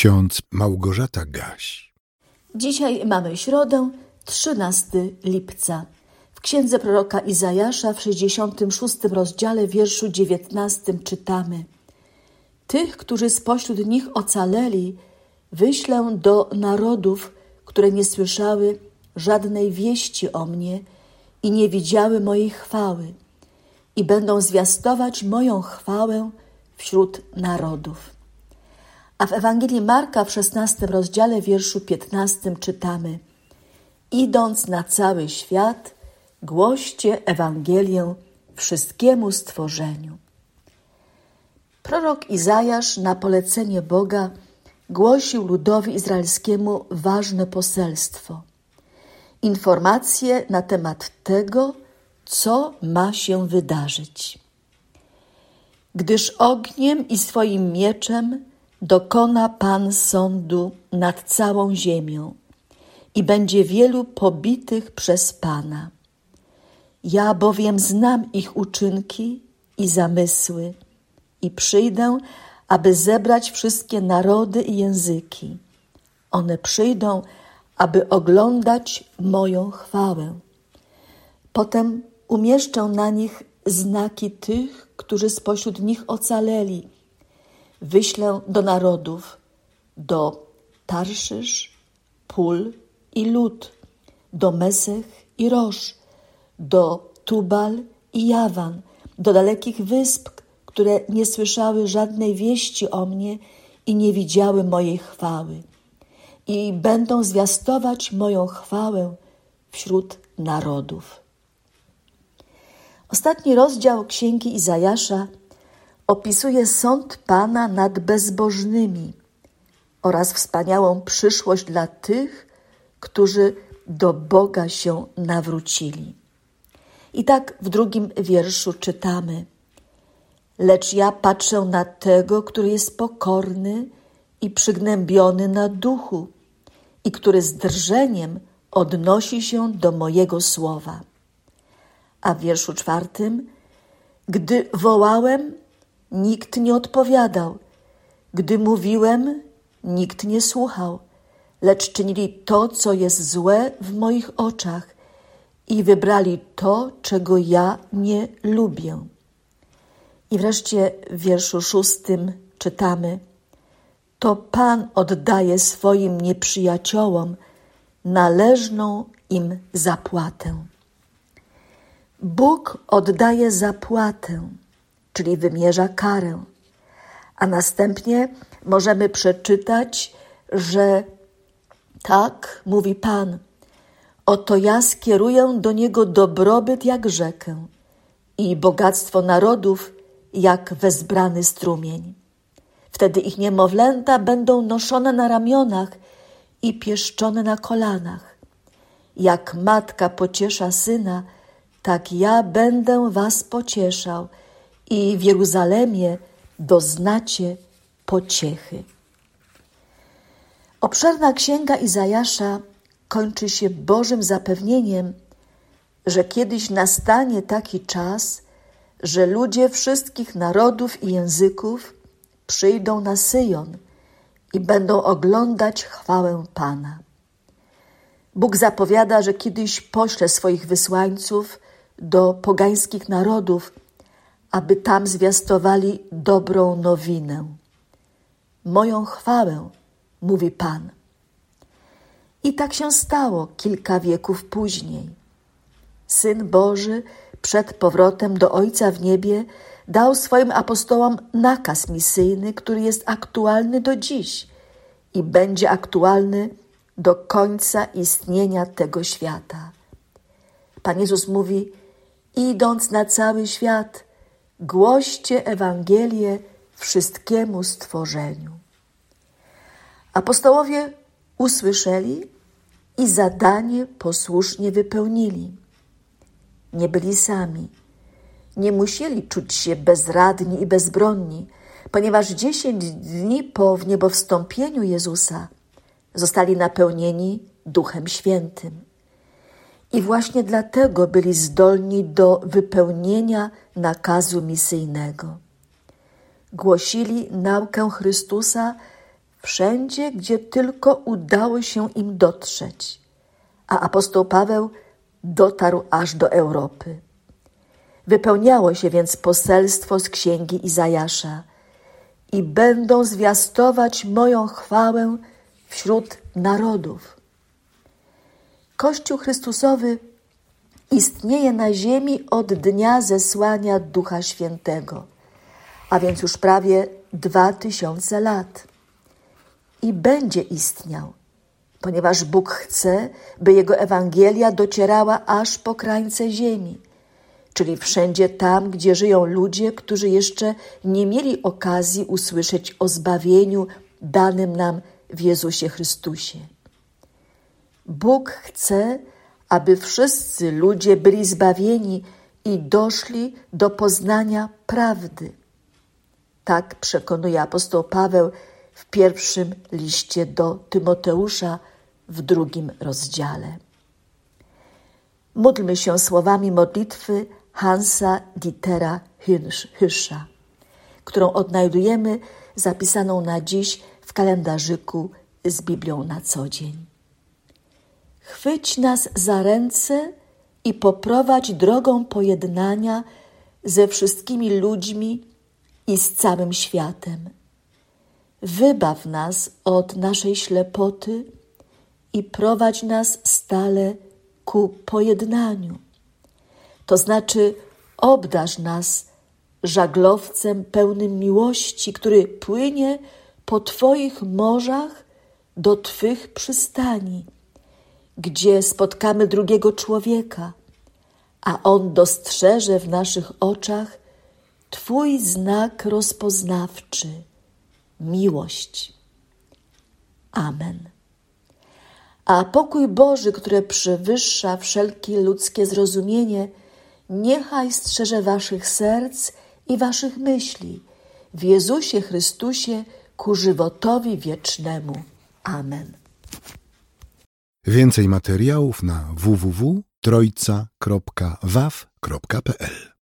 ksiądz Małgorzata Gaś. Dzisiaj mamy środę, 13 lipca. W księdze proroka Izajasza w 66 rozdziale wierszu 19 czytamy: Tych, którzy spośród nich ocaleli, wyślę do narodów, które nie słyszały żadnej wieści o mnie i nie widziały mojej chwały, i będą zwiastować moją chwałę wśród narodów. A w Ewangelii Marka w 16 rozdziale wierszu 15 czytamy: Idąc na cały świat, głoście Ewangelię wszystkiemu stworzeniu. Prorok Izajasz na polecenie Boga głosił ludowi izraelskiemu ważne poselstwo. Informacje na temat tego, co ma się wydarzyć. Gdyż ogniem i swoim mieczem dokona Pan sądu nad całą ziemią i będzie wielu pobitych przez Pana. Ja bowiem znam ich uczynki i zamysły i przyjdę, aby zebrać wszystkie narody i języki. One przyjdą, aby oglądać moją chwałę. Potem umieszczę na nich znaki tych, którzy spośród nich ocaleli. Wyślę do narodów, do Tarszysz, Pól i Lud, do Mesech i Roż, do Tubal i Jawan, do dalekich wysp, które nie słyszały żadnej wieści o mnie i nie widziały mojej chwały. I będą zwiastować moją chwałę wśród narodów. Ostatni rozdział Księgi Izajasza opisuje sąd Pana nad bezbożnymi oraz wspaniałą przyszłość dla tych, którzy do Boga się nawrócili. I tak w drugim wierszu czytamy: Lecz ja patrzę na tego, który jest pokorny i przygnębiony na duchu, i który z drżeniem odnosi się do mojego słowa. A w wierszu czwartym: Gdy wołałem, nikt nie odpowiadał, gdy mówiłem, nikt nie słuchał, lecz czynili to, co jest złe w moich oczach i wybrali to, czego ja nie lubię. I wreszcie w wierszu szóstym czytamy: To Pan oddaje swoim nieprzyjaciołom należną im zapłatę. Bóg oddaje zapłatę, czyli wymierza karę, a następnie możemy przeczytać, że tak mówi Pan Oto ja skieruję do niego dobrobyt jak rzekę i bogactwo narodów jak wezbrany strumień. Wtedy ich niemowlęta będą noszone na ramionach i pieszczone na kolanach. Jak matka pociesza syna, tak ja będę was pocieszał i w Jeruzalemie doznacie pociechy. Obszerna księga Izajasza kończy się Bożym zapewnieniem, że kiedyś nastanie taki czas, że ludzie wszystkich narodów i języków przyjdą na Syjon i będą oglądać chwałę Pana. Bóg zapowiada, że kiedyś pośle swoich wysłańców do pogańskich narodów, aby tam zwiastowali dobrą nowinę. Moją chwałę, mówi Pan. I tak się stało kilka wieków później. Syn Boży przed powrotem do Ojca w niebie dał swoim apostołom nakaz misyjny, który jest aktualny do dziś i będzie aktualny do końca istnienia tego świata. Pan Jezus mówi: Idąc na cały świat, głoście Ewangelię wszystkiemu stworzeniu. Apostołowie usłyszeli i zadanie posłusznie wypełnili. Nie byli sami. Nie musieli czuć się bezradni i bezbronni, ponieważ dziesięć dni po wniebowstąpieniu Jezusa zostali napełnieni Duchem Świętym. I właśnie dlatego byli zdolni do wypełnienia nakazu misyjnego. Głosili naukę Chrystusa wszędzie, gdzie tylko udało się im dotrzeć. A apostoł Paweł dotarł aż do Europy. Wypełniało się więc poselstwo z księgi Izajasza i będą zwiastować moją chwałę wśród narodów. Kościół Chrystusowy istnieje na ziemi od dnia zesłania Ducha Świętego, a więc już prawie dwa tysiące lat. I będzie istniał, ponieważ Bóg chce, by Jego Ewangelia docierała aż po krańce ziemi, czyli wszędzie tam, gdzie żyją ludzie, którzy jeszcze nie mieli okazji usłyszeć o zbawieniu danym nam w Jezusie Chrystusie. Bóg chce, aby wszyscy ludzie byli zbawieni i doszli do poznania prawdy. Tak przekonuje apostoł Paweł w pierwszym liście do Tymoteusza w drugim rozdziale. Módlmy się słowami modlitwy Hansa Dietera Hysza, którą odnajdujemy zapisaną na dziś w kalendarzyku z Biblią na co dzień. Chwyć nas za ręce i poprowadź drogą pojednania ze wszystkimi ludźmi i z całym światem. Wybaw nas od naszej ślepoty i prowadź nas stale ku pojednaniu. To znaczy, obdarz nas żaglowcem pełnym miłości, który płynie po Twoich morzach do Twych przystani gdzie spotkamy drugiego człowieka, a on dostrzeże w naszych oczach Twój znak rozpoznawczy miłość. Amen. A pokój Boży, który przewyższa wszelkie ludzkie zrozumienie, niechaj strzeże Waszych serc i Waszych myśli w Jezusie Chrystusie ku żywotowi wiecznemu. Amen. Więcej materiałów na www.trojca.waw.pl